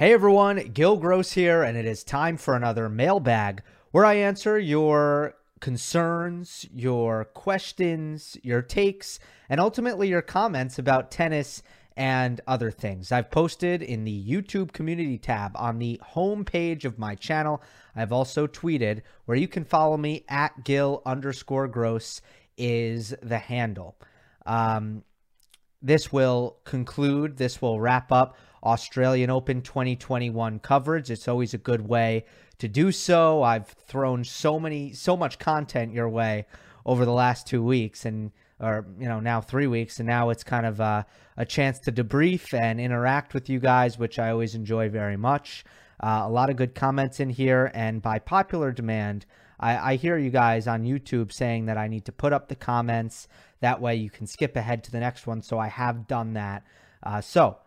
Hey everyone, Gill Gross here, and it is time for another mailbag where I answer your concerns, your questions, your takes, and ultimately your comments about tennis and other things. I've posted in the YouTube community tab on the home page of my channel. I've also tweeted where you can follow me at Gill underscore Gross is the handle. Um, this will conclude, this will wrap up Australian Open 2021 coverage. It's always a good way to do so. I've thrown so many, so much content your way over the last two weeks, and or you know now three weeks, and now it's kind of a, a chance to debrief and interact with you guys, which I always enjoy very much. Uh, a lot of good comments in here, and by popular demand, I, I hear you guys on YouTube saying that I need to put up the comments. That way, you can skip ahead to the next one. So I have done that. Uh, so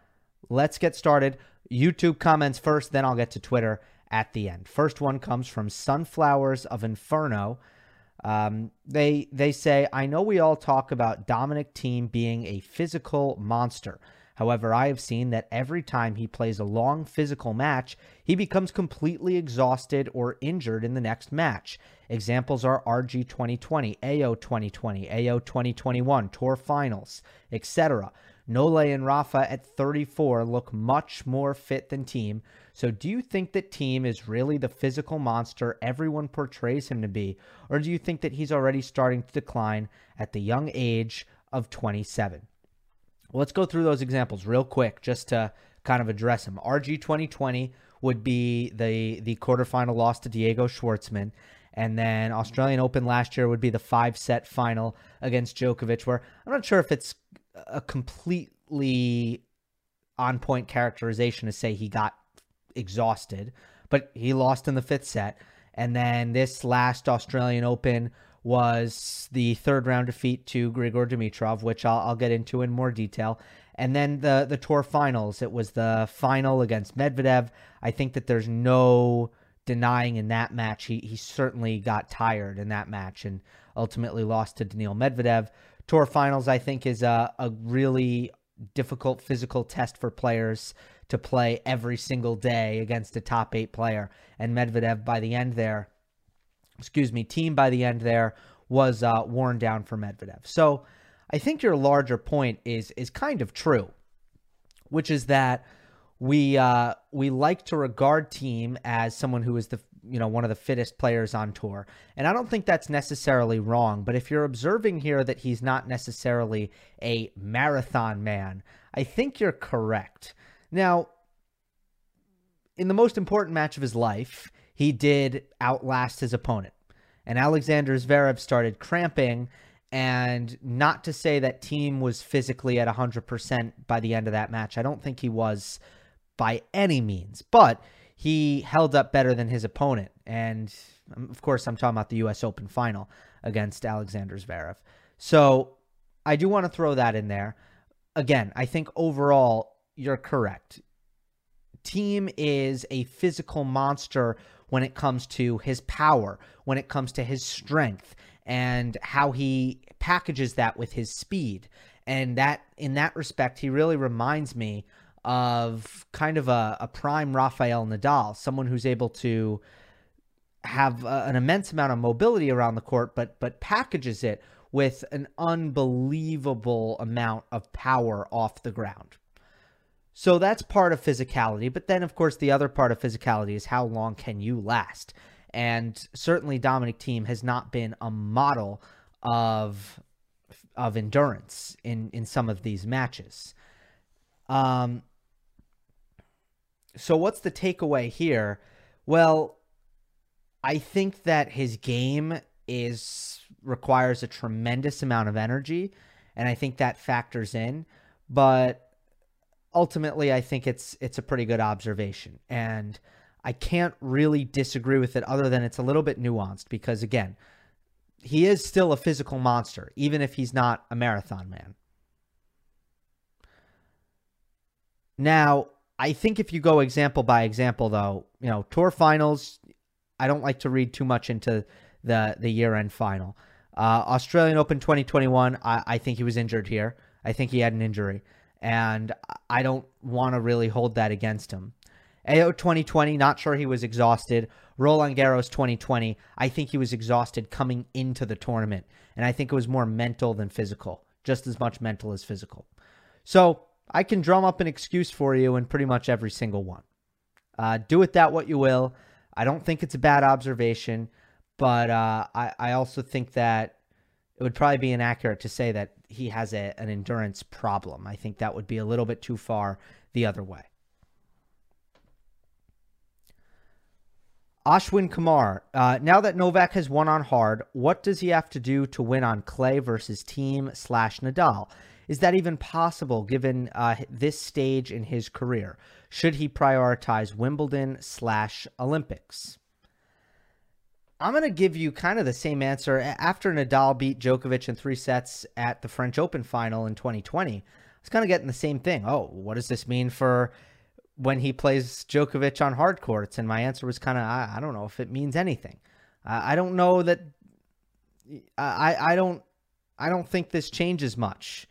let's get started. YouTube comments first, then I'll get to Twitter at the end. First one comes from Sunflowers of Inferno. Um, they they say, I know we all talk about Dominic Thiem being a physical monster. However, I have seen that every time he plays a long physical match, he becomes completely exhausted or injured in the next match. Examples are RG 2020, AO 2020, AO 2021, Tour Finals, etc. Nole and Rafa at 34 look much more fit than Thiem. So, do you think that Thiem is really the physical monster everyone portrays him to be? Or do you think that he's already starting to decline at the young age of 27? Well, let's go through those examples real quick just to kind of address them. RG 2020 would be the, the quarterfinal loss to Diego Schwartzman. And then Australian Open last year would be the five set final against Djokovic, where I'm not sure if it's a completely on point characterization to say he got exhausted, but he lost in the fifth set. And then this last Australian Open was the third round defeat to Grigor Dimitrov, which I'll, I'll, get into in more detail. And then the the tour finals, it was the final against Medvedev. I think that there's no denying in that match. He he certainly got tired in that match and ultimately lost to Daniil Medvedev. Tour finals, I think, is a, a really difficult physical test for players to play every single day against a top eight player. And Medvedev, by the end there, excuse me, Thiem by the end there was uh, worn down for Medvedev. So I think your larger point is is kind of true, which is that we uh, we like to regard Thiem as someone who is the you know one of the fittest players on tour, and I don't think that's necessarily wrong. But if you're observing here that he's not necessarily a marathon man, I think you're correct. Now, in the most important match of his life, he did outlast his opponent, and Alexander Zverev started cramping. And not to say that Thiem was physically at 100% by the end of that match. I don't think he was by any means, but he held up better than his opponent. And um, of course, I'm talking about the U.S. Open final against Alexander Zverev. So I do want to throw that in there. Again, I think overall, you're correct. Thiem is a physical monster when it comes to his power, when it comes to his strength, and how he packages that with his speed. And that, in that respect, he really reminds me of kind of a, a prime Rafael Nadal, someone who's able to have a, an immense amount of mobility around the court, but but packages it with an unbelievable amount of power off the ground. So that's part of physicality, but then of course the other part of physicality is how long can you last? And certainly Dominic Thiem has not been a model of of endurance in in some of these matches. Um so what's the takeaway here? Well, I think that his game is requires a tremendous amount of energy and I think that factors in, but ultimately I think it's it's a pretty good observation and I can't really disagree with it other than it's a little bit nuanced because again, he is still a physical monster even if he's not a marathon man. Now, I think if you go example by example, though, you know, tour finals, I don't like to read too much into the the year end final. Uh, Australian Open 2021, I, I think he was injured here. I think he had an injury, and I don't want to really hold that against him. AO 2020, not sure he was exhausted. Roland Garros 2020, I think he was exhausted coming into the tournament. And I think it was more mental than physical, just as much mental as physical. So I can drum up an excuse for you in pretty much every single one. Uh, do with that what you will. I don't think it's a bad observation, but uh, I, I also think that it would probably be inaccurate to say that he has a, an endurance problem. I think that would be a little bit too far the other way. Ashwin Kumar, uh, now that Novak has won on hard, what does he have to do to win on clay versus Thiem slash Nadal? Is that even possible given uh, this stage in his career? Should he prioritize Wimbledon slash Olympics? I'm going to give you kind of the same answer. After Nadal beat Djokovic in three sets at the French Open final in 2020, I was kind of getting the same thing. Oh, what does this mean for when he plays Djokovic on hard courts? And my answer was kind of, I, I don't know if it means anything. Uh, I don't know that. I I don't I don't think this changes much,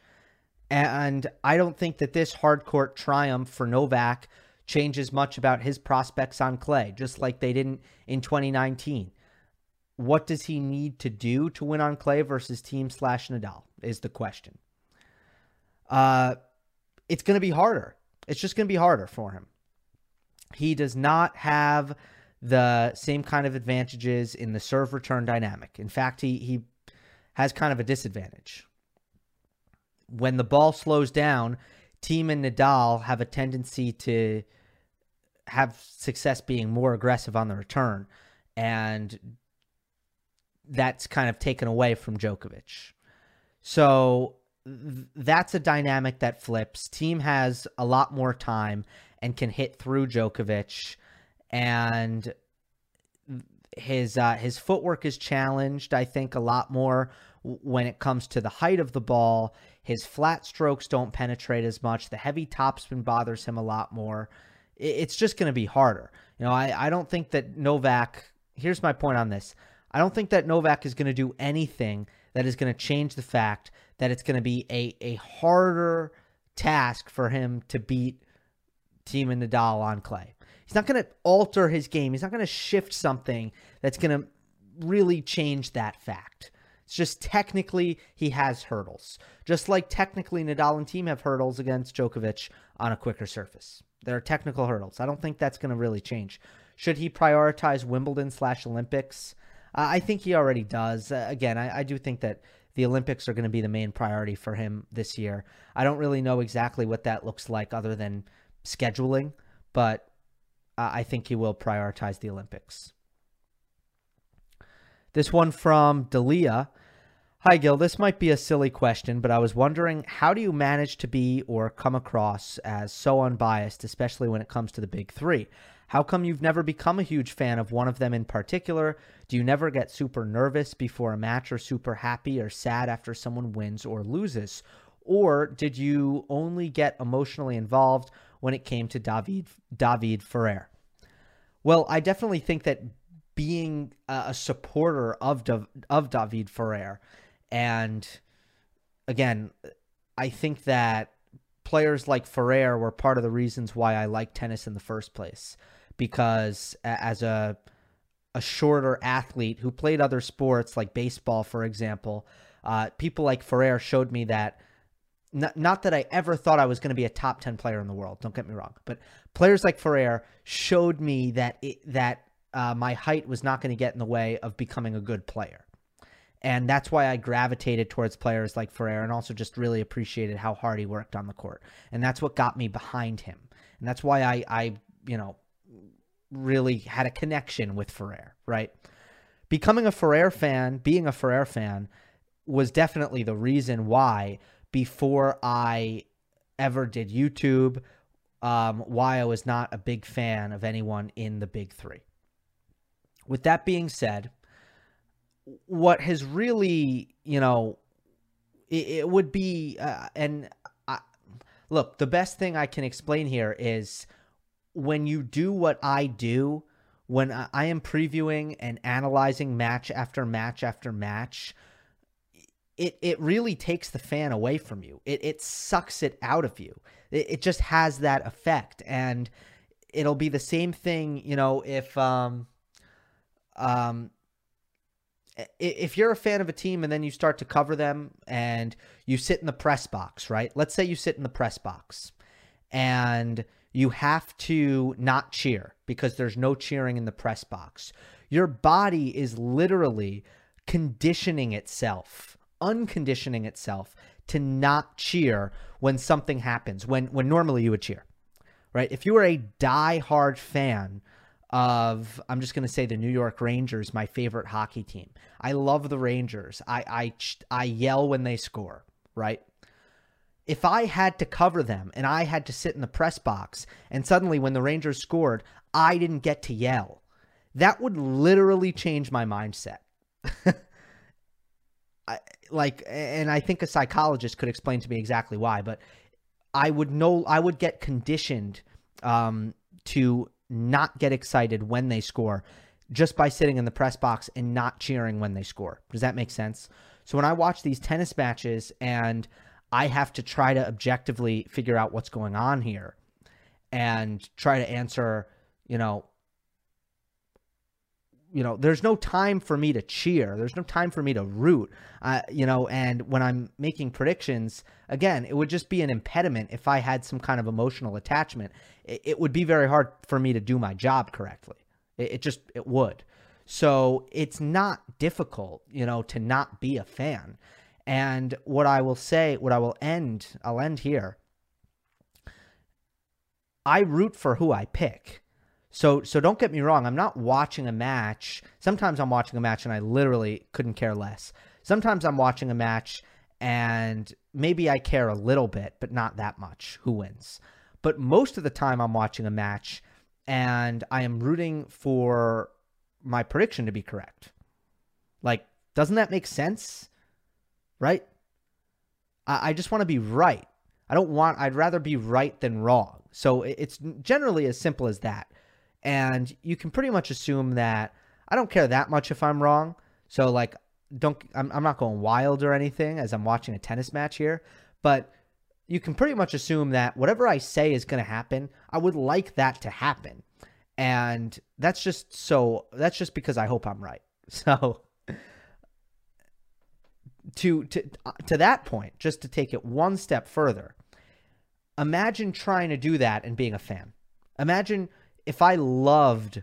and I don't think that this hard court triumph for Novak changes much about his prospects on clay, just like they didn't in 2019. What does he need to do to win on clay versus Thiem slash Nadal is the question. Uh, it's going to be harder. It's just going to be harder for him. He does not have the same kind of advantages in the serve return dynamic. In fact, he he has kind of a disadvantage. When the ball slows down, Thiem and Nadal have a tendency to have success being more aggressive on the return, and that's kind of taken away from Djokovic. So that's a dynamic that flips. Thiem has a lot more time and can hit through Djokovic, and his uh, his footwork is challenged. I think a lot more when it comes to the height of the ball. His flat strokes don't penetrate as much. The heavy topspin bothers him a lot more. It's just going to be harder. You know, I, I don't think that Novak. Here's my point on this. I don't think that Novak is going to do anything that is going to change the fact that it's going to be a, a harder task for him to beat Thiem and Nadal on clay. He's not going to alter his game. He's not going to shift something that's going to really change that fact. It's just technically he has hurdles. Just like technically Nadal and Thiem have hurdles against Djokovic on a quicker surface. There are technical hurdles. I don't think that's going to really change. Should he prioritize Wimbledon slash Olympics? Uh, I think he already does. Uh, again, I, I do think that the Olympics are going to be the main priority for him this year. I don't really know exactly what that looks like other than scheduling, but uh, I think he will prioritize the Olympics. This one from Dalia. Hi, Gill. This might be a silly question, but I was wondering how do you manage to be or come across as so unbiased, especially when it comes to the big three? How come you've never become a huge fan of one of them in particular? Do you never get super nervous before a match or super happy or sad after someone wins or loses? Or did you only get emotionally involved when it came to David David Ferrer? Well, I definitely think that being a supporter of of David Ferrer and again, I think that players like Ferrer were part of the reasons why I like tennis in the first place because as a a shorter athlete who played other sports like baseball, for example, uh, people like Ferrer showed me that. Not, not that I ever thought I was going to be a top 10 player in the world. Don't get me wrong. But players like Ferrer showed me that it, that uh, my height was not going to get in the way of becoming a good player. And that's why I gravitated towards players like Ferrer and also just really appreciated how hard he worked on the court. And that's what got me behind him. And that's why I, I you know, really had a connection with Ferrer, right? Becoming a Ferrer fan, being a Ferrer fan, was definitely the reason why before I ever did YouTube, um, why I was not a big fan of anyone in the big three. With that being said, what has really, you know, it, it would be, uh, and I, look, the best thing I can explain here is when you do what I do, when I am previewing and analyzing match after match after match, it it really takes the fan away from you. It it sucks it out of you. It, it just has that effect, and it'll be the same thing, you know, if um um if you're a fan of a team and then you start to cover them and you sit in the press box, right? Let's say you sit in the press box and you have to not cheer because there's no cheering in the press box. Your body is literally conditioning itself, unconditioning itself to not cheer when something happens, when when normally you would cheer. Right? If you were a die-hard fan of I'm just going to say the New York Rangers, my favorite hockey team. I love the Rangers. I I I yell when they score, right? If I had to cover them and I had to sit in the press box and suddenly when the Rangers scored, I didn't get to yell. That would literally change my mindset. I, like and I think a psychologist could explain to me exactly why, but I would know I would get conditioned um, to not get excited when they score just by sitting in the press box and not cheering when they score. Does that make sense? So when I watch these tennis matches and I have to try to objectively figure out what's going on here and try to answer, you know, you know, there's no time for me to cheer. There's no time for me to root. Uh, you know, and when I'm making predictions, again, it would just be an impediment if I had some kind of emotional attachment. It, it would be very hard for me to do my job correctly. It, it just it would. So it's not difficult, you know, to not be a fan. And what I will say, what I will end, I'll end here. I root for who I pick. So so don't get me wrong, I'm not watching a match. Sometimes I'm watching a match and I literally couldn't care less. Sometimes I'm watching a match and maybe I care a little bit, but not that much who wins. But most of the time I'm watching a match and I am rooting for my prediction to be correct. Like, doesn't that make sense? Right? I, I just want to be right. I don't want, I'd rather be right than wrong. So it's generally as simple as that. And you can pretty much assume that I don't care that much if I'm wrong. So like don't I'm, I'm not going wild or anything as I'm watching a tennis match here, but you can pretty much assume that whatever I say is going to happen, I would like that to happen. And that's just so that's just because I hope I'm right. So to to to that point, just to take it one step further, imagine trying to do that and being a fan. Imagine if I loved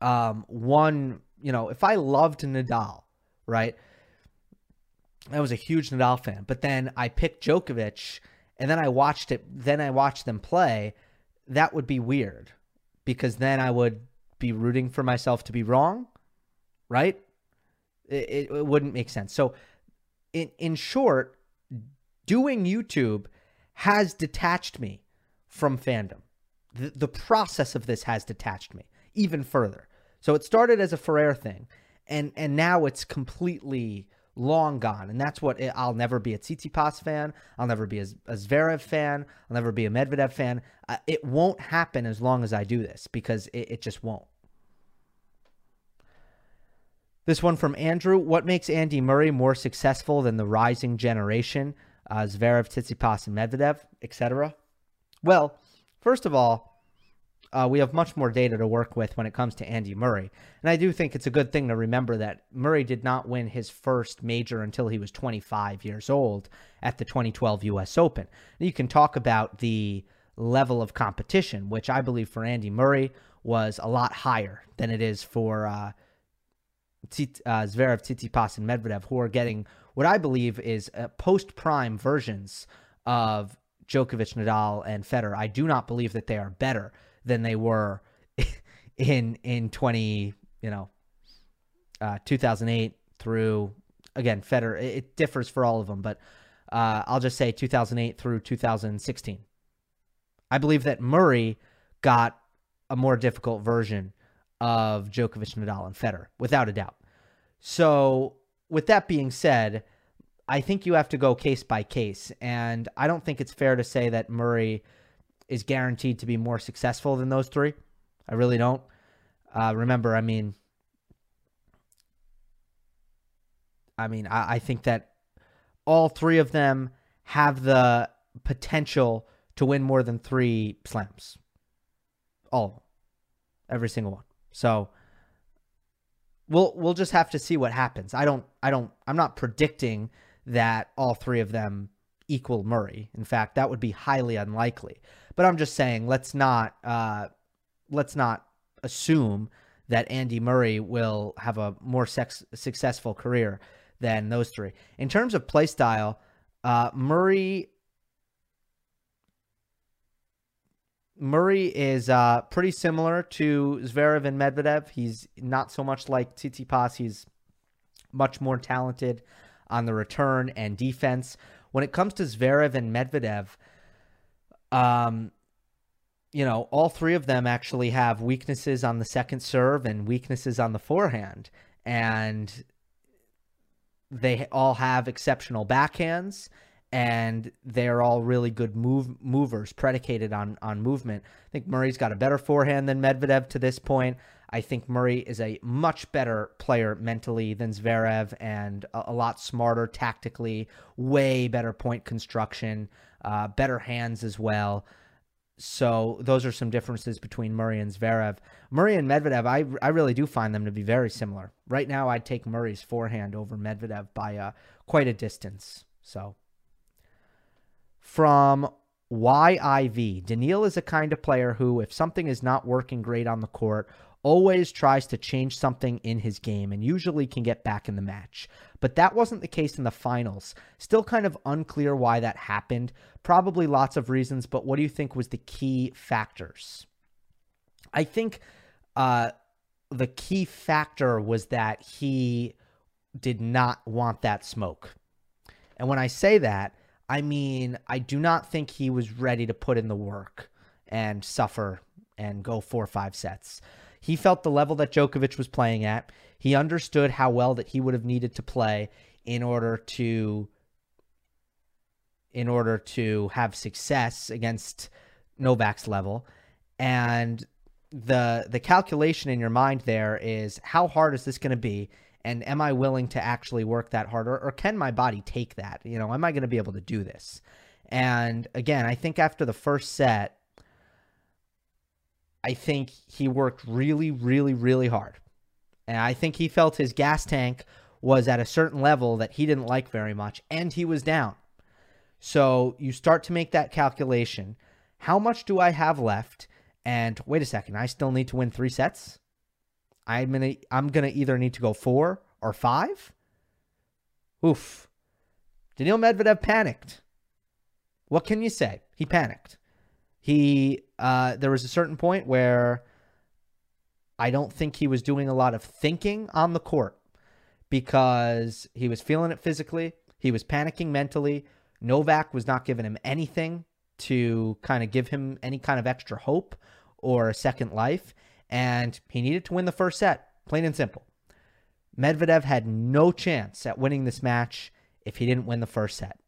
um, one, you know, if I loved Nadal, right? I was a huge Nadal fan, but then I picked Djokovic and then I watched it, then I watched them play. That would be weird because then I would be rooting for myself to be wrong, right? It, it, it wouldn't make sense. So, in, in short, doing YouTube has detached me from fandom the, the process of this has detached me even further. So it started as a Ferrer thing, and and now it's completely long gone. And that's what it, I'll never be a Tsitsipas fan. I'll never be a, a Zverev fan. I'll never be a Medvedev fan. Uh, it won't happen as long as I do this because it, it just won't. This one from Andrew. What makes Andy Murray more successful than the rising generation? Uh, Zverev, Tsitsipas, and Medvedev, etc. Well, First of all, uh, we have much more data to work with when it comes to Andy Murray. And I do think it's a good thing to remember that Murray did not win his first major until he was 25 years old at the 2012 U.S. Open. And you can talk about the level of competition, which I believe for Andy Murray was a lot higher than it is for uh, uh, Zverev, Tsitsipas, and Medvedev, who are getting what I believe is uh, post-prime versions of Djokovic, Nadal, and Federer. I do not believe that they are better than they were in in 20, you know, uh, 2008 through again Federer. It, differs for all of them, but uh, I'll just say 2008 through 2016. I believe that Murray got a more difficult version of Djokovic, Nadal, and Federer, without a doubt. So, with that being said, I think you have to go case by case. And I don't think it's fair to say that Murray is guaranteed to be more successful than those three. I really don't. Uh, remember, I mean, I mean, I, I think that all three of them have the potential to win more than three slams. All. Every single one. So we'll we'll just have to see what happens. I don't I don't I'm not predicting that all three of them equal Murray. In fact, that would be highly unlikely. But I'm just saying let's not uh, let's not assume that Andy Murray will have a more sex- successful career than those three. In terms of play style, uh, Murray Murray is uh, pretty similar to Zverev and Medvedev. He's not so much like Tsitsipas. He's much more talented on the return and defense. When it comes to Zverev and Medvedev, um, you know, all three of them actually have weaknesses on the second serve and weaknesses on the forehand. And they all have exceptional backhands and they're all really good move movers predicated on on movement. I think Murray's got a better forehand than Medvedev to this point. I think Murray is a much better player mentally than Zverev and a, a lot smarter tactically, way better point construction, uh, better hands as well. So those are some differences between Murray and Zverev. Murray and Medvedev, I, I really do find them to be very similar. Right now, I'd take Murray's forehand over Medvedev by uh, quite a distance. So from YIV. Daniil is a kind of player who, if something is not working great on the court, always tries to change something in his game and usually can get back in the match. But that wasn't the case in the finals. Still kind of unclear why that happened. Probably lots of reasons, but what do you think was the key factors? I think uh, the key factor was that he did not want that smoke. And when I say that, I mean, I do not think he was ready to put in the work and suffer and go four or five sets. He felt the level that Djokovic was playing at. He understood how well that he would have needed to play in order to in order to have success against Novak's level. And the the calculation in your mind there is how hard is this going to be and am I willing to actually work that harder or can my body take that? You know, am I going to be able to do this? And again, I think after the first set, I think he worked really, really, really hard. And I think he felt his gas tank was at a certain level that he didn't like very much, and he was down. So you start to make that calculation. How much do I have left? And wait a second, I still need to win three sets? I'm gonna I'm gonna either need to go four or five. Oof. Daniil Medvedev panicked. What can you say? He panicked. He uh, there was a certain point where I don't think he was doing a lot of thinking on the court because he was feeling it physically. He was panicking mentally. Novak was not giving him anything to kind of give him any kind of extra hope or a second life and he needed to win the first set, plain and simple. Medvedev had no chance at winning this match if he didn't win the first set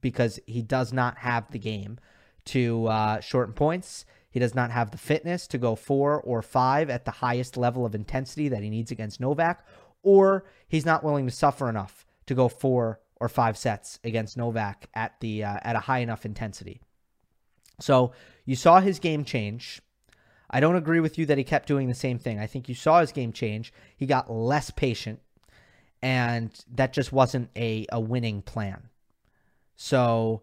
because he does not have the game to uh, shorten points. He does not have the fitness to go four or five at the highest level of intensity that he needs against Novak, or he's not willing to suffer enough to go four or five sets against Novak at the uh, at a high enough intensity. So you saw his game change I don't agree with you that he kept doing the same thing. I think you saw his game change. He got less patient, and that just wasn't a, a winning plan. So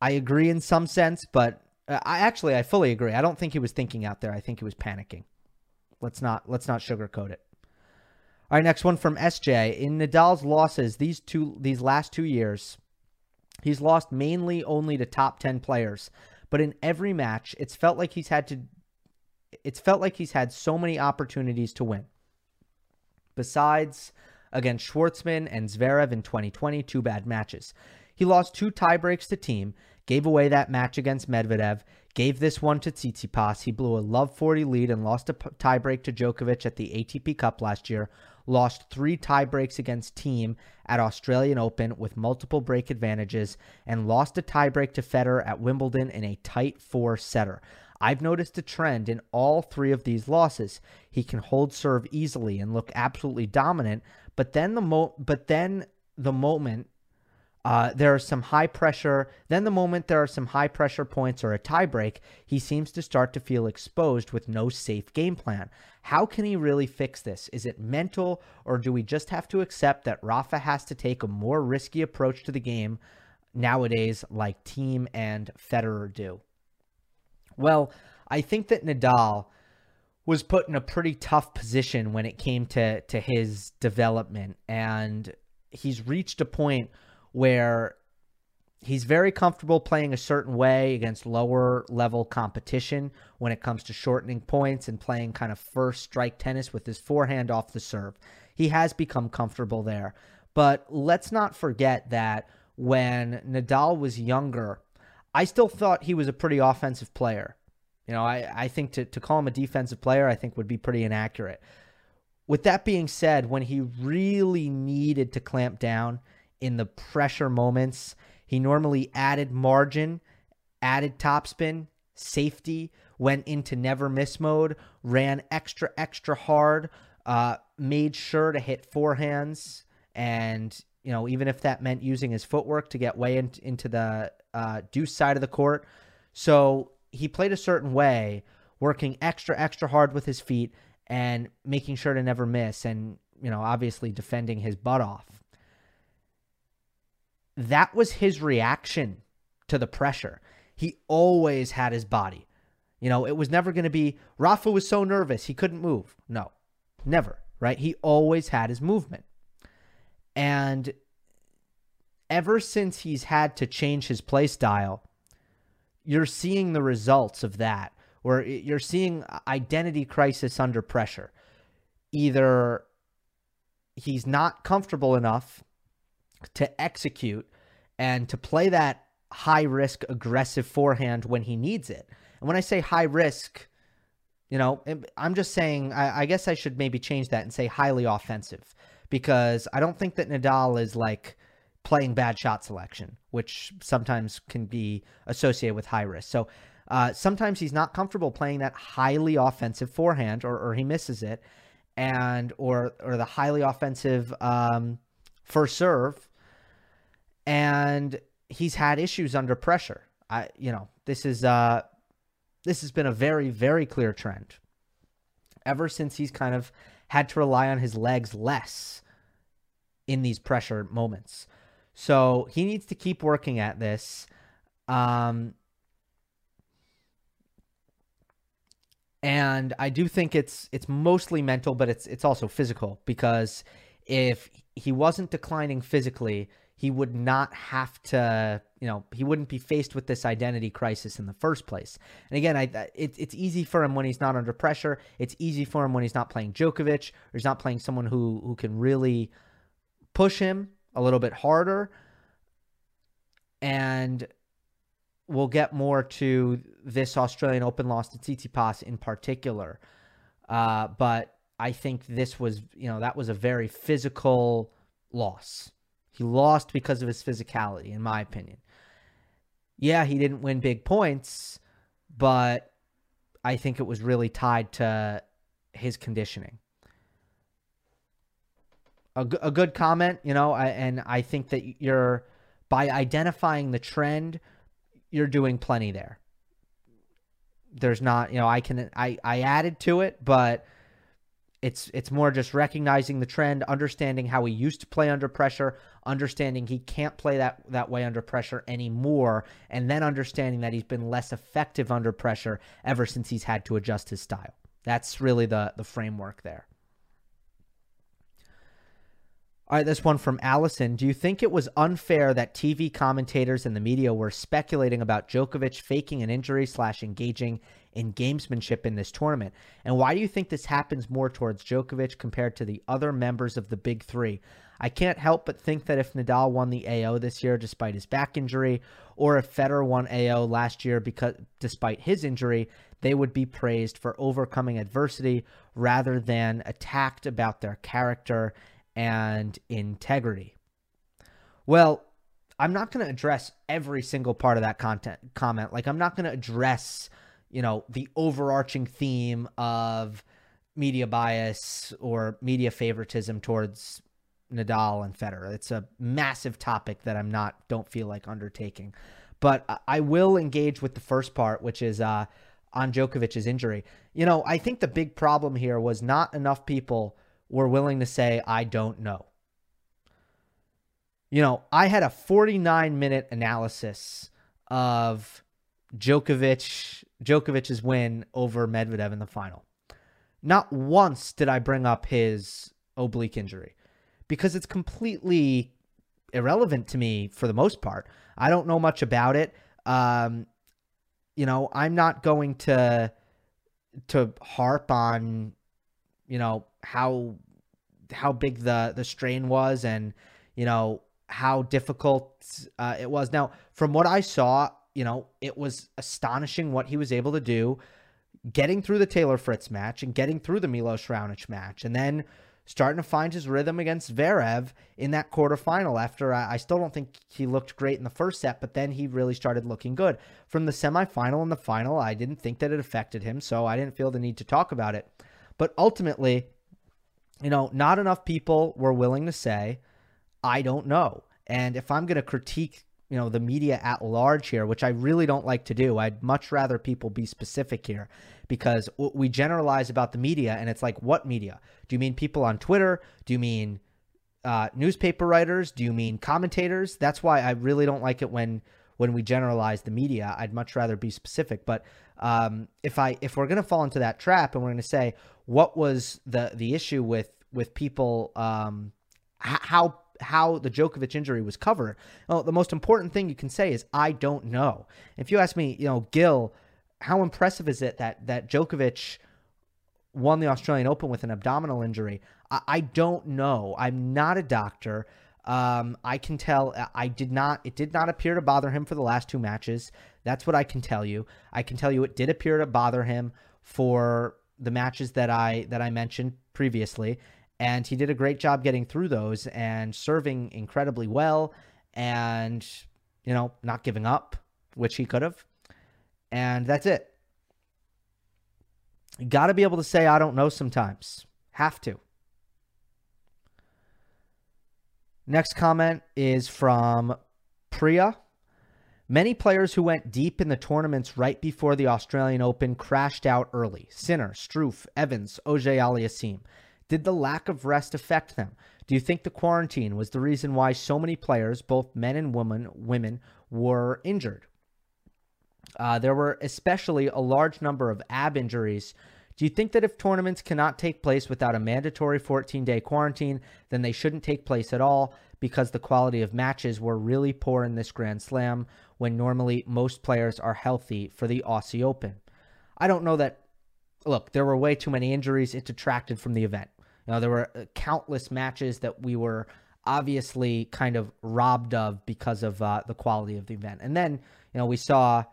I agree in some sense, but uh, I actually I fully agree. I don't think he was thinking out there. I think he was panicking. Let's not let's not sugarcoat it. All right, next one from SJ. In Nadal's losses these two these last 2 years, he's lost mainly only to top 10 players. But in every match, it's felt like he's had to it's felt like he's had so many opportunities to win. Besides against Schwartzman and Zverev in 2020, two bad matches. He lost two tiebreaks to Thiem, gave away that match against Medvedev, gave this one to Tsitsipas. He blew a love 40 lead and lost a tiebreak to Djokovic at the ATP Cup last year, lost three tiebreaks against Thiem at Australian Open with multiple break advantages, and lost a tiebreak to Federer at Wimbledon in a tight four setter. I've noticed a trend in all three of these losses. He can hold serve easily and look absolutely dominant, but then the mo- but then the moment Uh, there are some high pressure. Then, the moment there are some high pressure points or a tiebreak, he seems to start to feel exposed with no safe game plan. How can he really fix this? Is it mental, or do we just have to accept that Rafa has to take a more risky approach to the game nowadays, like Thiem and Federer do? Well, I think that Nadal was put in a pretty tough position when it came to to his development, and he's reached a point where he's very comfortable playing a certain way against lower level competition when it comes to shortening points and playing kind of first strike tennis with his forehand off the serve. He has become comfortable there. But let's not forget that when Nadal was younger, I still thought he was a pretty offensive player. You know, I, I think to, to call him a defensive player, I think would be pretty inaccurate. With that being said, when he really needed to clamp down, in the pressure moments. He normally added margin, added topspin, safety, went into never miss mode, ran extra, extra hard, uh, made sure to hit forehands. And, you know, even if that meant using his footwork to get way in, into the uh, deuce side of the court. So he played a certain way, working extra, extra hard with his feet and making sure to never miss. And, you know, obviously defending his butt off that was his reaction to the pressure. He always had his body. You know, it was never going to be Rafa was so nervous he couldn't move. No, never, right? He always had his movement. And ever since he's had to change his play style, you're seeing the results of that, where you're seeing identity crisis under pressure. Either he's not comfortable enough to execute and to play that high risk, aggressive forehand when he needs it. And when I say high risk, you know, I'm just saying, I, I, guess I should maybe change that and say highly offensive because I don't think that Nadal is like playing bad shot selection, which sometimes can be associated with high risk. So uh, sometimes he's not comfortable playing that highly offensive forehand or, or he misses it and or or the highly offensive um, first serve and he's had issues under pressure. I, you know, this is uh, this has been a very, very clear trend ever since he's kind of had to rely on his legs less in these pressure moments. So he needs to keep working at this. Um, and I do think it's it's mostly mental, but it's it's also physical because if he wasn't declining physically, he would not have to, you know, he wouldn't be faced with this identity crisis in the first place. And again, I it, it's easy for him when he's not under pressure. It's easy for him when he's not playing Djokovic or he's not playing someone who who can really push him a little bit harder. And we'll get more to this Australian Open loss to Tsitsipas in particular. Uh, but I think this was, you know, that was a very physical loss. He lost because of his physicality, in my opinion. Yeah, he didn't win big points, but I think it was really tied to his conditioning. A, a good comment, you know, I, and I think that you're, by identifying the trend, you're doing plenty there. There's not, you know, I can, I, I added to it, but it's it's more just recognizing the trend, understanding how he used to play under pressure, understanding he can't play that that way under pressure anymore, and then understanding that he's been less effective under pressure ever since he's had to adjust his style. That's really the the framework there. All right, this one from Allison. Do you think it was unfair that TV commentators and the media were speculating about Djokovic faking an injury slash engaging in gamesmanship in this tournament? And why do you think this happens more towards Djokovic compared to the other members of the big three? I can't help but think that if Nadal won the AO this year despite his back injury, or if Federer won AO last year because despite his injury, they would be praised for overcoming adversity rather than attacked about their character and integrity. Well, I'm not going to address every single part of that content comment. Like I'm not going to address, you know, the overarching theme of media bias or media favoritism towards Nadal and Federer. It's a massive topic that I'm not don't feel like undertaking. But I will engage with the first part, which is uh, on Djokovic's injury. You know, I think the big problem here was not enough people were willing to say, I don't know. You know, I had a 49 minute analysis of Djokovic Djokovic's win over Medvedev in the final. Not once did I bring up his oblique injury because it's completely irrelevant to me for the most part. I don't know much about it. Um, you know, I'm not going to to harp on, you know, how how big the the strain was and you know how difficult uh, it was. Now, from what I saw, you know, it was astonishing what he was able to do, getting through the Taylor Fritz match and getting through the Milos Raonic match, and then starting to find his rhythm against Zverev in that quarterfinal. After I, I still don't think he looked great in the first set, but then he really started looking good. From the semifinal and the final, I didn't think that it affected him, so I didn't feel the need to talk about it. But ultimately, you know, not enough people were willing to say, I don't know. And if I'm going to critique you know the media at large here which i really don't like to do. I'd much rather people be specific here because we generalize about the media and it's like what media? Do you mean people on twitter? Do you mean uh, newspaper writers? Do you mean commentators? That's why i really don't like it when when we generalize the media. I'd much rather be specific. But um, if i if we're going to fall into that trap and we're going to say what was the the issue with with people um, how how the Djokovic injury was covered. Well, the most important thing you can say is I don't know. If you ask me, you know, Gill, how impressive is it that that Djokovic won the Australian Open with an abdominal injury? I, I don't know. I'm not a doctor. Um, I can tell I did not it did not appear to bother him for the last two matches. That's what I can tell you. I can tell you it did appear to bother him for the matches that I that I mentioned previously and he did a great job getting through those and serving incredibly well and you know not giving up which he could have. And that's it. You got to be able to say i don't know sometimes. Have to. Next comment is from priya. Many players who went deep in the tournaments right before the Australian Open crashed out early. Sinner, Struff, Evans, Auger-Aliassime. Did the lack of rest affect them? Do you think the quarantine was the reason why so many players, both men and women, women were injured? Uh, there were especially a large number of ab injuries. Do you think that if tournaments cannot take place without a mandatory 14 day quarantine, then they shouldn't take place at all because the quality of matches were really poor in this Grand Slam when normally most players are healthy for the Aussie Open? I don't know that. Look, there were way too many injuries. It detracted from the event. Know, there were uh, countless matches that we were obviously kind of robbed of because of uh, the quality of the event. And then, you know, we saw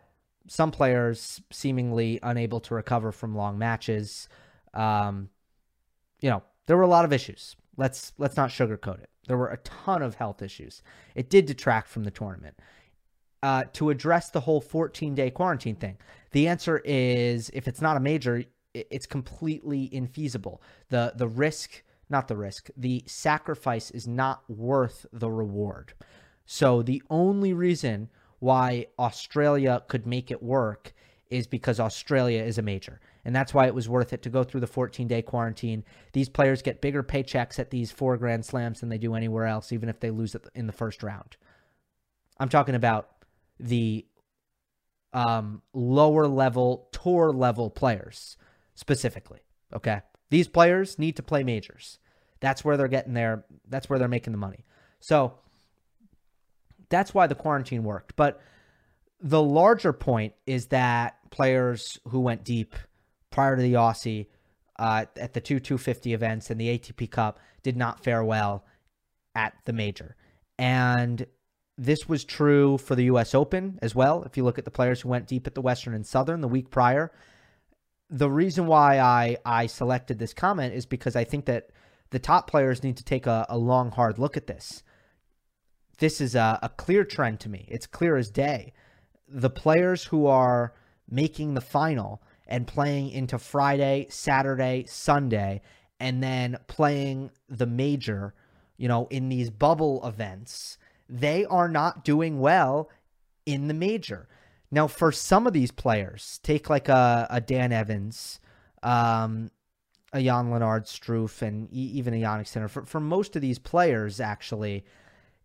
some players seemingly unable to recover from long matches. Um, you know, there were a lot of issues. Let's let's not sugarcoat it. There were a ton of health issues. It did detract from the tournament. Uh, to address the whole 14 day quarantine thing, the answer is if it's not a major, it's completely infeasible. The the risk, not the risk, the sacrifice is not worth the reward. So the only reason why Australia could make it work is because Australia is a major. And that's why it was worth it to go through the 14 day quarantine. These players get bigger paychecks at these four Grand Slams than they do anywhere else, even if they lose it in the first round. I'm talking about the um, lower level, tour level players specifically. Okay. These players need to play majors. That's where they're getting their that's where they're making the money. So that's why the quarantine worked. But the larger point is that players who went deep prior to the Aussie uh, at the two 250 events and the ATP Cup did not fare well at the major. And this was true for the US Open as well. If you look at the players who went deep at the Western and Southern the week prior, the reason why I I selected this comment is because I think that the top players need to take a, a long, hard look at this. This is a, a clear trend to me. It's clear as day. The players who are making the final and playing into Friday, Saturday, Sunday, and then playing the major you know, in these bubble events, they are not doing well in the major. Now, for some of these players, take like a, a Dan Evans, um, a Jan Lennard Struff, and even a Jannik Sinner. For, for most of these players, actually,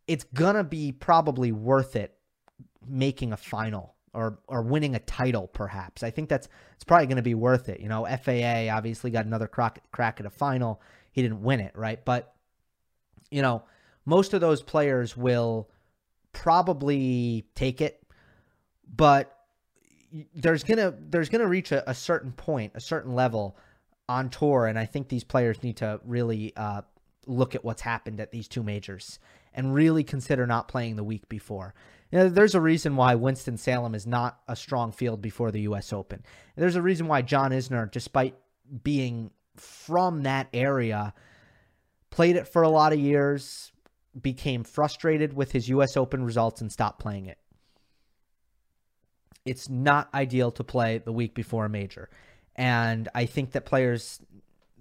it's going to be probably worth it making a final or or winning a title perhaps. I think that's it's probably going to be worth it. You know, FAA obviously got another crack crack at a final. He didn't win it, right? But you know, most of those players will probably take it, but there's gonna there's gonna reach a, a certain point, a certain level on tour, and I think these players need to really uh, look at what's happened at these two majors and really consider not playing the week before. You know, there's a reason why Winston Salem is not a strong field before the U.S. Open. There's a reason why John Isner, despite being from that area, played it for a lot of years, became frustrated with his U.S. Open results, and stopped playing it. It's not ideal to play the week before a major. And I think that players,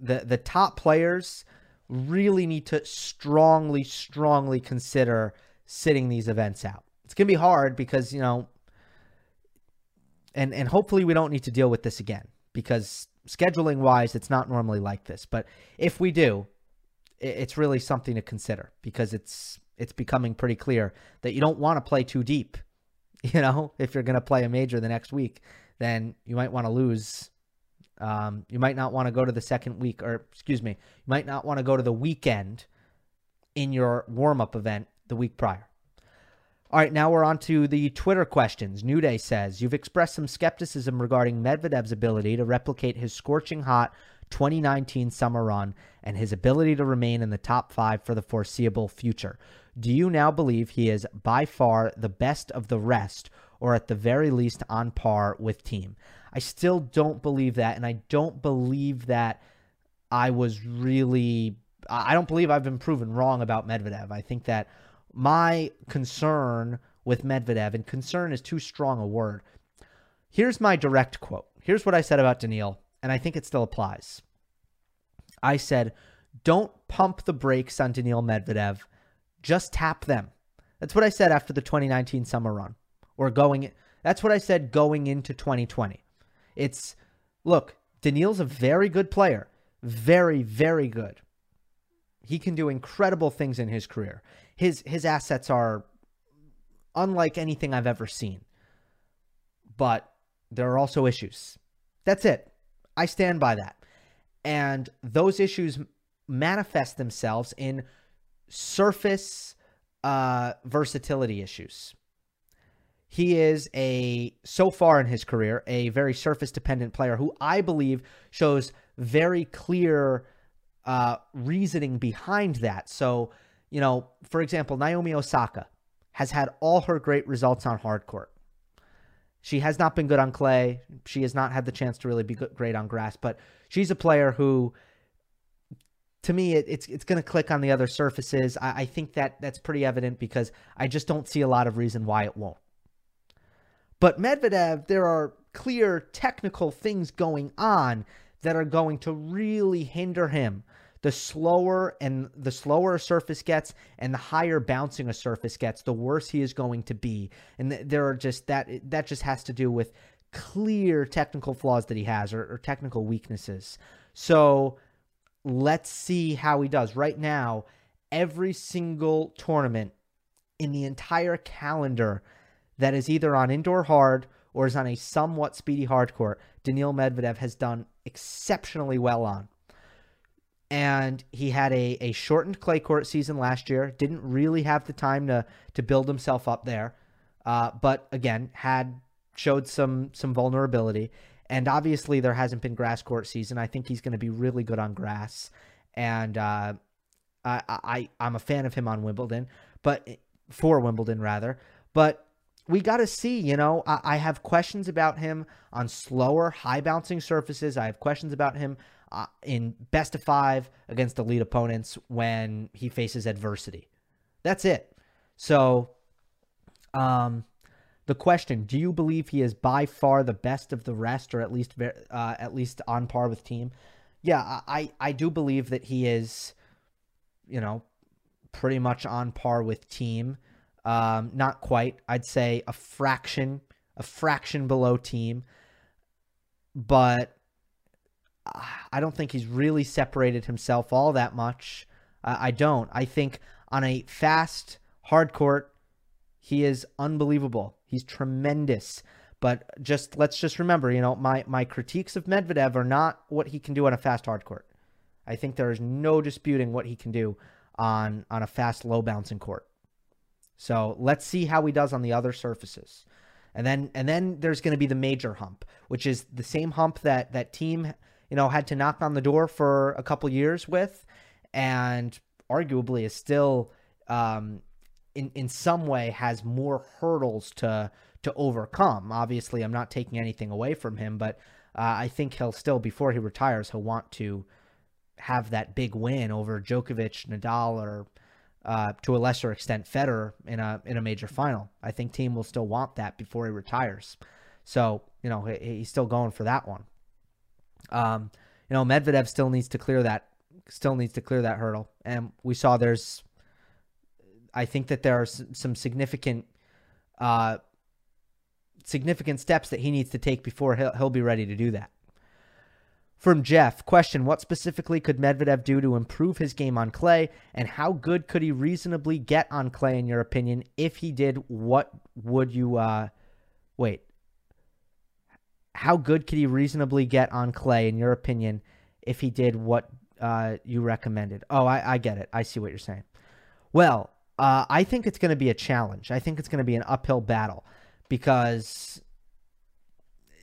the, the top players, really need to strongly, strongly consider sitting these events out. It's going to be hard because, you know, and and hopefully we don't need to deal with this again because scheduling wise it's not normally like this. But if we do, it's really something to consider because it's it's becoming pretty clear that you don't want to play too deep. You know, if you're going to play a major the next week, then you might want to lose um, you might not want to go to the second week, or excuse me, you might not want to go to the weekend in your warm up event the week prior. All right, now we're on to the Twitter questions. New Day says, You've expressed some skepticism regarding Medvedev's ability to replicate his scorching hot 2019 summer run and his ability to remain in the top five for the foreseeable future. Do you now believe he is by far the best of the rest, or at the very least on par with Thiem? I still don't believe that, and I don't believe that I was really. I don't believe I've been proven wrong about Medvedev. I think that my concern with Medvedev, and concern is too strong a word. Here's my direct quote. Here's what I said about Daniil, and I think it still applies. I said, don't pump the brakes on Daniil Medvedev, just tap them. That's what I said after the 2019 summer run, or going. That's what I said going into 2020. It's look, Daniil's a very good player. Very, very good. He can do incredible things in his career. His his assets are unlike anything I've ever seen. But there are also issues. That's it. I stand by that. And those issues manifest themselves in surface uh, versatility issues. He is a, so far in his career, a very surface dependent player who I believe shows very clear uh, reasoning behind that. So, you know, for example, Naomi Osaka has had all her great results on hard court. She has not been good on clay. She has not had the chance to really be good, great on grass, but she's a player who, to me, it, it's it's going to click on the other surfaces. I, I think that that's pretty evident because I just don't see a lot of reason why it won't. But Medvedev, there are clear technical things going on that are going to really hinder him. The slower and the slower a surface gets and the higher bouncing a surface gets, the worse he is going to be. And there are just that that just has to do with clear technical flaws that he has or, or technical weaknesses. So let's see how he does. Right now, every single tournament in the entire calendar that is either on indoor hard or is on a somewhat speedy hard court, Daniil Medvedev has done exceptionally well on. And he had a, a shortened clay court season last year, didn't really have the time to, to build himself up there. Uh, but again, had showed some some vulnerability. And obviously, there hasn't been grass court season. I think he's going to be really good on grass. And uh, I, I I'm a fan of him on Wimbledon, but for Wimbledon rather. But we got to see, you know, I, I, have questions about him on slower, high bouncing surfaces. I have questions about him uh, in best of five against elite opponents when he faces adversity. That's it. So, um, the question: Do you believe he is by far the best of the rest, or at least uh, at least on par with Thiem? Yeah, I I do believe that he is, you know, pretty much on par with Thiem. Um, not quite. I'd say a fraction, a fraction below Thiem, But I don't think he's really separated himself all that much. Uh, I don't. I think on a fast, hard court, he is unbelievable. He's tremendous. But just let's just remember, you know, my my critiques of Medvedev are not what he can do on a fast hard court. I think there is no disputing what he can do on on a fast low bouncing court. So let's see how he does on the other surfaces. And then and then there's going to be the major hump, which is the same hump that that Thiem, you know, had to knock on the door for a couple years with and arguably is still um, in in some way has more hurdles to to overcome. Obviously, I'm not taking anything away from him, but uh, I think he'll still before he retires, he'll want to have that big win over Djokovic, Nadal, or uh, to a lesser extent Federer in a in a major final. I think Thiem will still want that before he retires. So you know he, he's still going for that one. Um, you know Medvedev still needs to clear that still needs to clear that hurdle, and we saw there's. I think that there are some significant, uh, significant steps that he needs to take before he'll, he'll be ready to do that. From Jeff, question What specifically could Medvedev do to improve his game on clay, and how good could he reasonably get on clay, in your opinion? If he did, what would you, uh, wait, how good could he reasonably get on clay, in your opinion, if he did what uh, you recommended? Oh, I, I get it. I see what you're saying. Well, uh, I think it's going to be a challenge. I think it's going to be an uphill battle because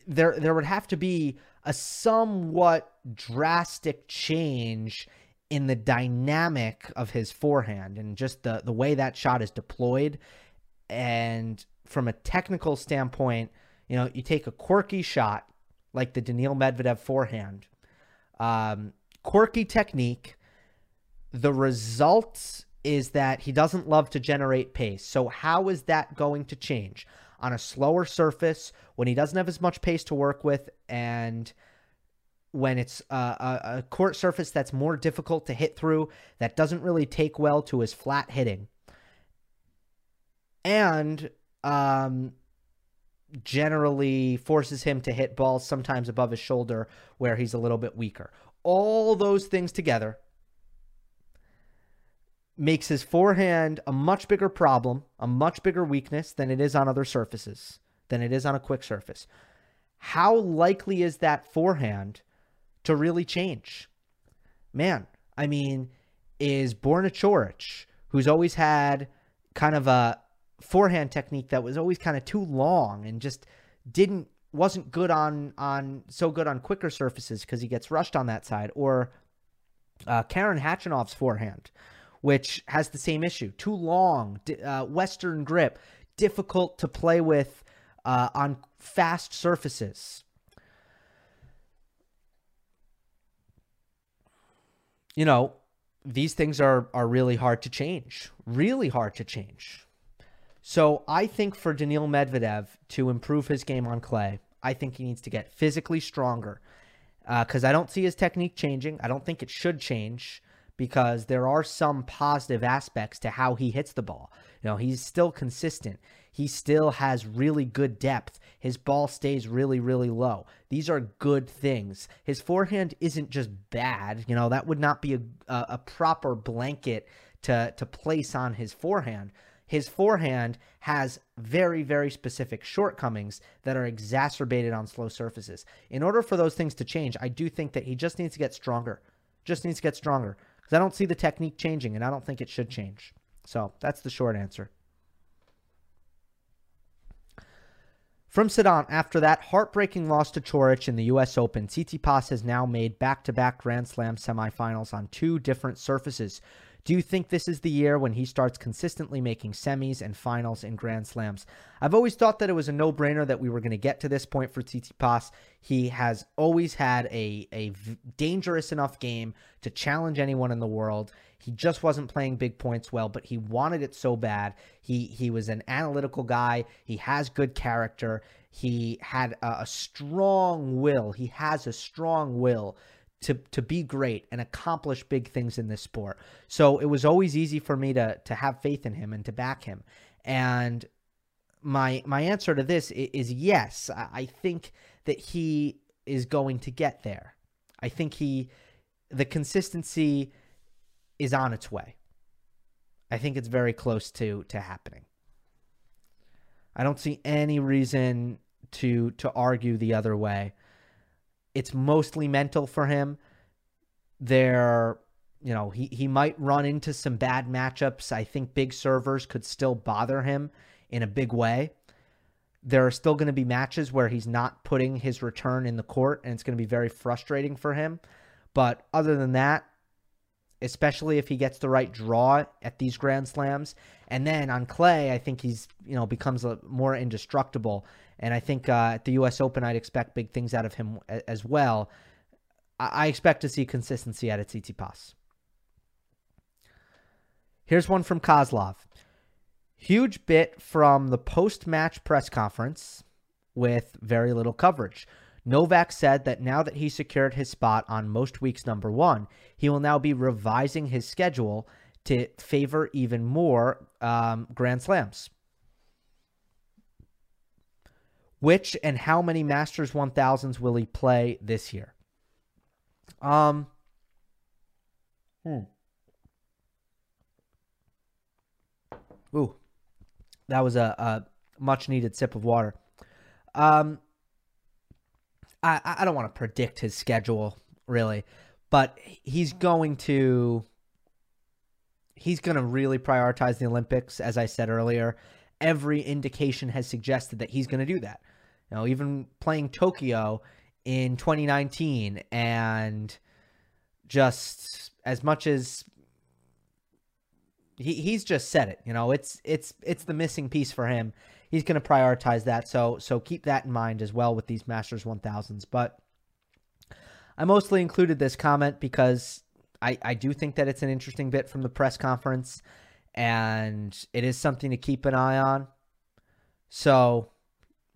there there would have to be a somewhat drastic change in the dynamic of his forehand and just the the way that shot is deployed and from a technical standpoint you know you take a quirky shot like the Daniil Medvedev forehand um, quirky technique the result is that he doesn't love to generate pace. So how is that going to change? On a slower surface when he doesn't have as much pace to work with and when it's a, a, a, court surface that's more difficult to hit through, that doesn't really take well to his flat hitting, and um, generally forces him to hit balls sometimes above his shoulder where he's a little bit weaker. All those things together makes his forehand a much bigger problem, a much bigger weakness than it is on other surfaces, than it is on a quick surface. How likely is that forehand to really change? Man, I mean, is Borna Coric, who's always had kind of a forehand technique that was always kind of too long and just didn't wasn't good on on so good on quicker surfaces because he gets rushed on that side, or uh, Karen Khachanov's forehand, which has the same issue. Too long, uh, Western grip, difficult to play with uh, on fast surfaces. You know, these things are are really hard to change. Really hard to change. So I think for Daniil Medvedev to improve his game on clay, I think he needs to get physically stronger. Because uh, I don't see his technique changing. I don't think it should change because there are some positive aspects to how he hits the ball. You know, he's still consistent. He still has really good depth. His ball stays really, really low. These are good things. His forehand isn't just bad. You know, that would not be a, a, a proper blanket to, to place on his forehand. His forehand has very, very specific shortcomings that are exacerbated on slow surfaces. In order for those things to change, I do think that he just needs to get stronger. Just needs to get stronger because I don't see the technique changing, and I don't think it should change. So that's the short answer. From Sedan, after that heartbreaking loss to Coric in the U.S. Open, Tsitsipas has now made back-to-back Grand Slam semifinals on two different surfaces. Do you think this is the year when he starts consistently making semis and finals in Grand Slams? I've always thought that it was a no-brainer that we were going to get to this point for Tsitsipas. He has always had a, a dangerous enough game to challenge anyone in the world. He just wasn't playing big points well, but he wanted it so bad. He he was an analytical guy. He has good character. He had a, a strong will. He has a strong will to to be great and accomplish big things in this sport. So it was always easy for me to to have faith in him and to back him. And my my answer to this is, yes. I think that he is going to get there. I think he the consistency is on its way. I think it's very close to to happening. I don't see any reason to to argue the other way. It's mostly mental for him. There, you know, he he might run into some bad matchups. I think big servers could still bother him in a big way. There are still going to be matches where he's not putting his return in the court, and it's going to be very frustrating for him. But other than that, especially if he gets the right draw at these grand slams. And then on clay, I think he's you know becomes a, more indestructible. And I think uh, at the U.S. Open, I'd expect big things out of him as well. I, I expect to see consistency at Tsitsipas. Here's one from Kozlov. Huge bit from the post match press conference with very little coverage. Novak said that now that he secured his spot on most weeks number one, he will now be revising his schedule to favor even more um, Grand Slams. Which and how many Masters 1000s will he play this year? Um, hmm. Ooh, that was a, a much needed sip of water. Um, I, I don't want to predict his schedule really, but he's going to he's going to really prioritize the Olympics as I said earlier. Every indication has suggested that he's going to do that. You know, even playing Tokyo in 2019 and just as much as he, he's just said it, you know, it's it's it's the missing piece for him he's going to prioritize that. So so keep that in mind as well with these Masters 1000s. But I mostly included this comment because I, I do think that it's an interesting bit from the press conference and it is something to keep an eye on. So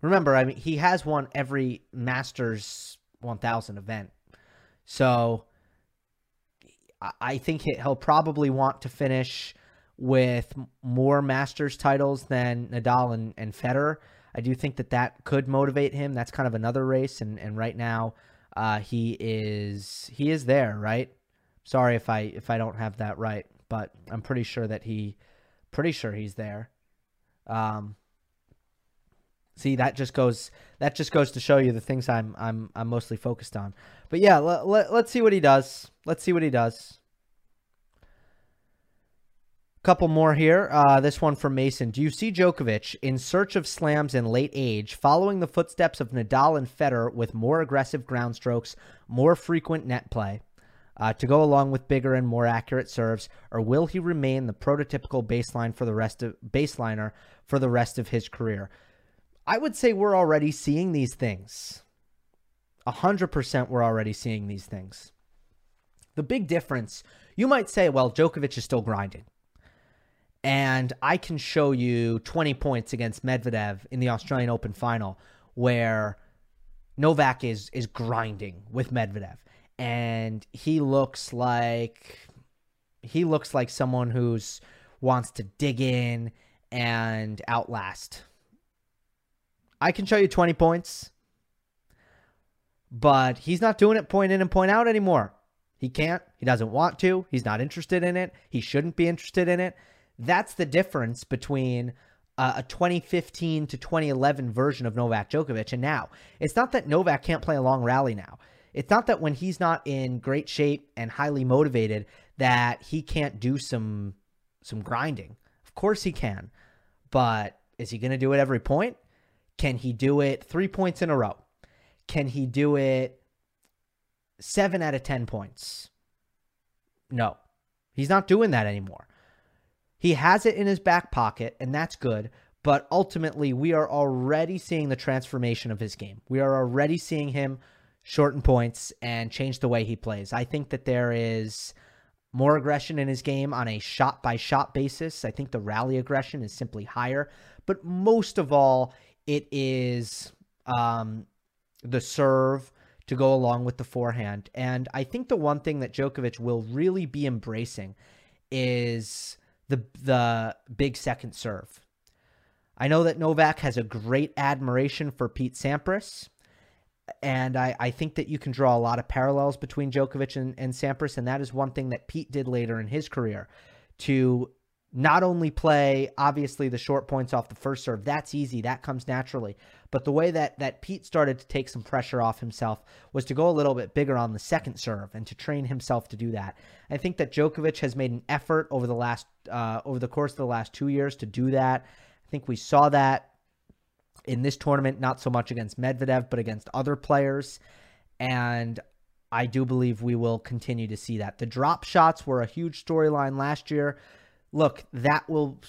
remember, I mean, he has won every Masters 1000 event. So I think he'll probably want to finish with more Masters titles than Nadal and, and Federer. I do think that that could motivate him. That's kind of another race, and and right now, uh, he is he is there, right? Sorry if I if I don't have that right, but I'm pretty sure that he, pretty sure he's there. Um, see that just goes that just goes to show you the things I'm I'm I'm mostly focused on. But yeah, let, let, let's see what he does. Let's see what he does. Couple more here. Uh, this one from Mason. Do you see Djokovic in search of slams in late age, following the footsteps of Nadal and Federer with more aggressive ground strokes, more frequent net play, uh, to go along with bigger and more accurate serves, or will he remain the prototypical baseline for the rest of baseliner for the rest of his career? I would say we're already seeing these things. A hundred percent, we're already seeing these things. The big difference, you might say, well, Djokovic is still grinding and I can show you 20 points against Medvedev in the Australian Open final where Novak is is grinding with Medvedev and he looks like he looks like someone who's wants to dig in and outlast. I can show you 20 points, but he's not doing it point in and point out anymore. He can't. He doesn't want to. He's not interested in it. He shouldn't be interested in it. That's the difference between uh, a 2015 to 2011 version of Novak Djokovic and now. It's not that Novak can't play a long rally now. It's not that when he's not in great shape and highly motivated that he can't do some some grinding. Of course he can. But is he going to do it every point? Can he do it 3 points in a row? Can he do it 7 out of 10 points? No. He's not doing that anymore. He has it in his back pocket, and that's good. But ultimately, we are already seeing the transformation of his game. We are already seeing him shorten points and change the way he plays. I think that there is more aggression in his game on a shot by shot basis. I think the rally aggression is simply higher. But most of all, it is um, the serve to go along with the forehand. And I think the one thing that Djokovic will really be embracing is the the big second serve. I know that Novak has a great admiration for Pete Sampras. And I, I think that you can draw a lot of parallels between Djokovic and, and Sampras. And that is one thing that Pete did later in his career to not only play obviously the short points off the first serve that's easy that comes naturally but the way that that Pete started to take some pressure off himself was to go a little bit bigger on the second serve and to train himself to do that i think that Djokovic has made an effort over the last uh, over the course of the last 2 years to do that i think we saw that in this tournament not so much against Medvedev but against other players and I do believe we will continue to see that. The drop shots were a huge storyline last year look, that will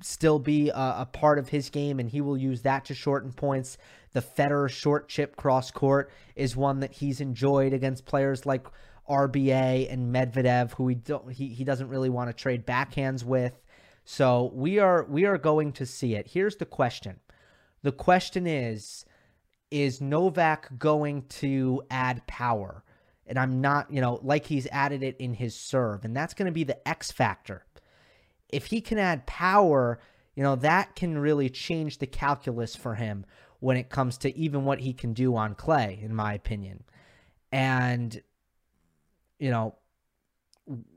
still be a, a, part of his game, and he will use that to shorten points. The Federer short chip cross court is one that he's enjoyed against players like RBA and Medvedev, who he don't he, he doesn't really want to trade backhands with. So we are we are going to see it. Here's the question. The question is is Novak going to add power? And I'm not, you know, like he's added it in his serve. And that's going to be the X factor if he can add power, you know, that can really change the calculus for him when it comes to even what he can do on clay, in my opinion. And, you know,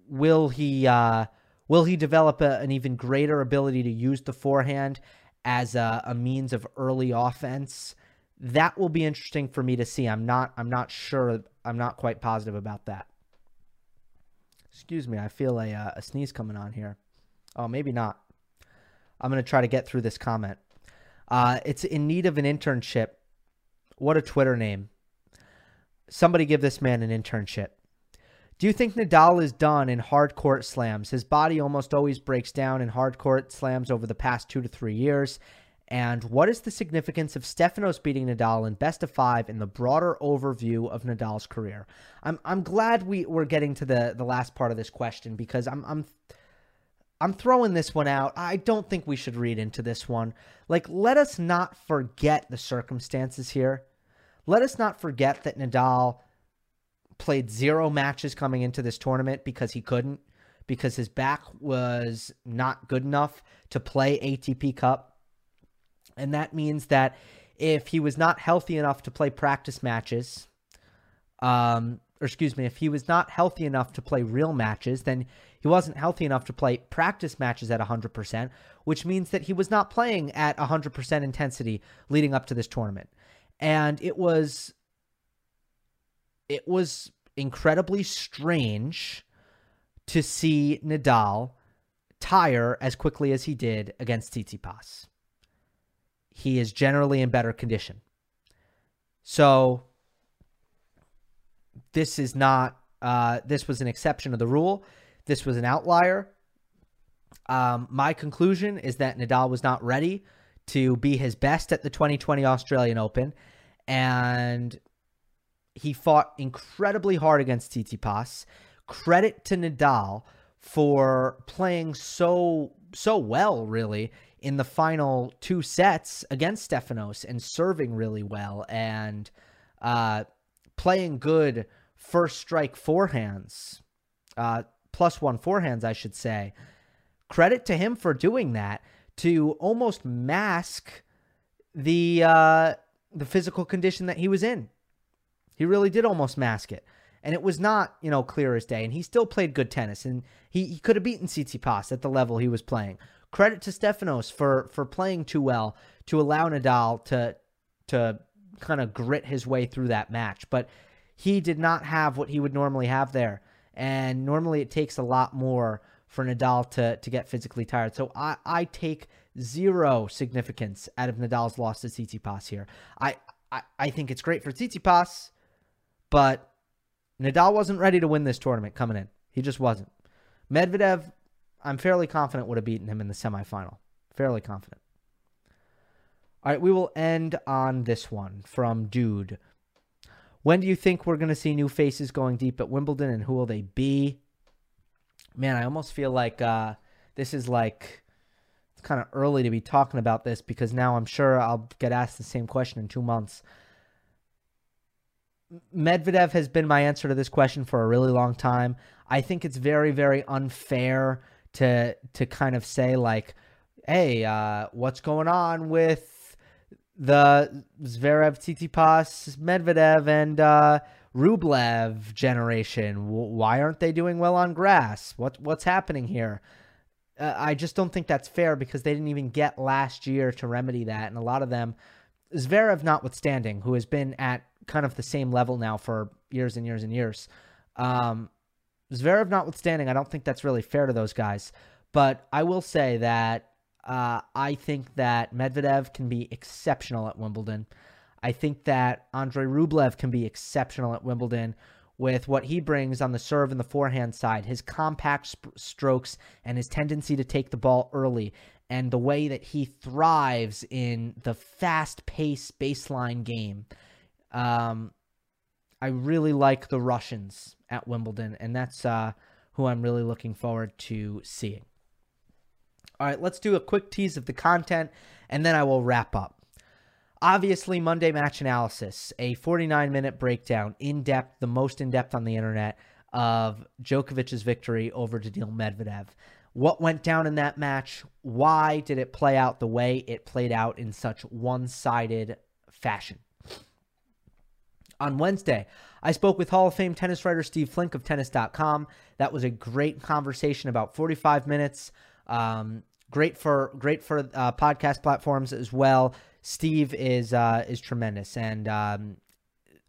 will he uh, will he develop a, an even greater ability to use the forehand as a, a means of early offense? That will be interesting for me to see. I'm not I'm not sure. I'm not quite positive about that. Excuse me. I feel a, uh, a sneeze coming on here. Oh, maybe not. I'm going to try to get through this comment. Uh, it's in need of an internship. What a Twitter name. Somebody give this man an internship. Do you think Nadal is done in hard court slams? His body almost always breaks down in hard court slams over the past two to three years. And what is the significance of Stefanos beating Nadal in best of five in the broader overview of Nadal's career? I'm I'm glad we we're getting to the the last part of this question because I'm I'm I'm throwing this one out. I don't think we should read into this one. Like, let us not forget the circumstances here. Let us not forget that Nadal played zero matches coming into this tournament because he couldn't, because his back was not good enough to play ATP Cup. And that means that if he was not healthy enough to play practice matches, um, or excuse me, if he was not healthy enough to play real matches, then he wasn't healthy enough to play practice matches at 100%, which means that he was not playing at 100% intensity leading up to this tournament. And it was it was incredibly strange to see Nadal tire as quickly as he did against Tsitsipas. He is generally in better condition. So this is not uh, this was an exception of the rule. This was an outlier. Um, my conclusion is that Nadal was not ready to be his best at the 2020 Australian Open, and he fought incredibly hard against Tsitsipas. Credit to Nadal for playing so so well, really, in the final two sets against Stefanos and serving really well and uh, playing good first strike forehands. Uh, plus one forehands, I should say. Credit to him for doing that to almost mask the uh, the physical condition that he was in. He really did almost mask it. And it was not, you know, clear as day. And he still played good tennis. And he, he could have beaten Tsitsipas at the level he was playing. Credit to Stefanos for for playing too well to allow Nadal to to kind of grit his way through that match. But he did not have what he would normally have there and normally it takes a lot more for Nadal to to get physically tired. So I I take zero significance out of Nadal's loss to Tsitsipas here. I I, I think it's great for Tsitsipas, but Nadal wasn't ready to win this tournament coming in. He just wasn't. Medvedev, I'm fairly confident would have beaten him in the semifinal. Fairly confident. All right, we will end on this one from Dude. When do you think we're going to see new faces going deep at Wimbledon and who will they be? Man, I almost feel like uh, this is like it's kind of early to be talking about this because now I'm sure I'll get asked the same question in two months. Medvedev has been my answer to this question for a really long time. I think it's very, very unfair to to kind of say like, "Hey, uh, what's going on with the Zverev, Tsitsipas, Medvedev, and uh, Rublev generation? Why aren't they doing well on grass? What what's happening here?" Uh, I just don't think that's fair because they didn't even get last year to remedy that, and a lot of them, Zverev notwithstanding, who has been at kind of the same level now for years and years and years. Um, Zverev notwithstanding, I don't think that's really fair to those guys. But I will say that uh, I think that Medvedev can be exceptional at Wimbledon. I think that Andrei Rublev can be exceptional at Wimbledon with what he brings on the serve and the forehand side, his compact sp- strokes and his tendency to take the ball early, and the way that he thrives in the fast paced baseline game. Um, I really like the Russians at Wimbledon, and that's uh, who I'm really looking forward to seeing. All right, let's do a quick tease of the content, and then I will wrap up. Obviously, Monday match analysis, a 49 minute breakdown, in depth, the most in depth on the internet, of Djokovic's victory over Daniil Medvedev. What went down in that match? Why did it play out the way it played out in such one sided fashion? On Wednesday, I spoke with Hall of Fame tennis writer Steve Flink of tennis.com. That was a great conversation, about 45 minutes. Um, great for great for uh, podcast platforms as well. Steve is uh, is tremendous, and um,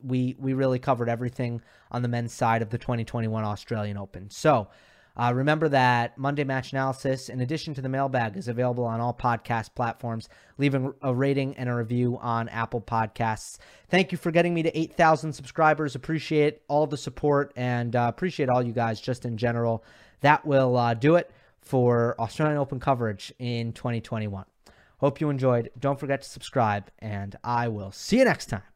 we we really covered everything on the men's side of the 2021 Australian Open. So uh, remember that Monday Match Analysis, in addition to the mailbag, is available on all podcast platforms. Leaving a rating and a review on Apple Podcasts. Thank you for getting me to 8,000 subscribers. Appreciate all the support and uh, appreciate all you guys just in general. That will uh, do it for Australian Open coverage in 2021. Hope you enjoyed. Don't forget to subscribe, and I will see you next time.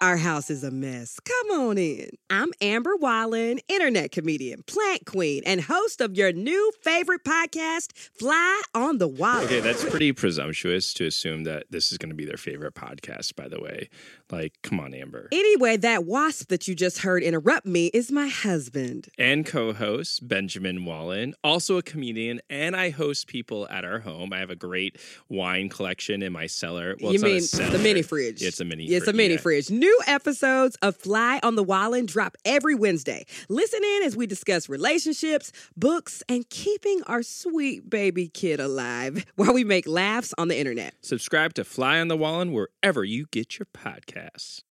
Our house is a mess. Come on in. I'm Amber Wallen, internet comedian, plant queen, and host of your new favorite podcast, Fly on the Wall. Okay, that's pretty presumptuous to assume that this is going to be their favorite podcast, by the way. Like, come on, Amber. Anyway, that wasp that you just heard interrupt me is my husband. And co host, Benjamin Wallen, also a comedian, and I host people at our home. I have a great wine collection in my cellar. Well, you mean the mini fridge? It's a mini fridge. It's a mini yeah. fridge. New episodes of Fly on the Wallen drop every Wednesday. Listen in as we discuss relationships, books, and keeping our sweet baby kid alive while we make laughs on the internet. Subscribe to Fly on the Wallen wherever you get your podcast podcasts.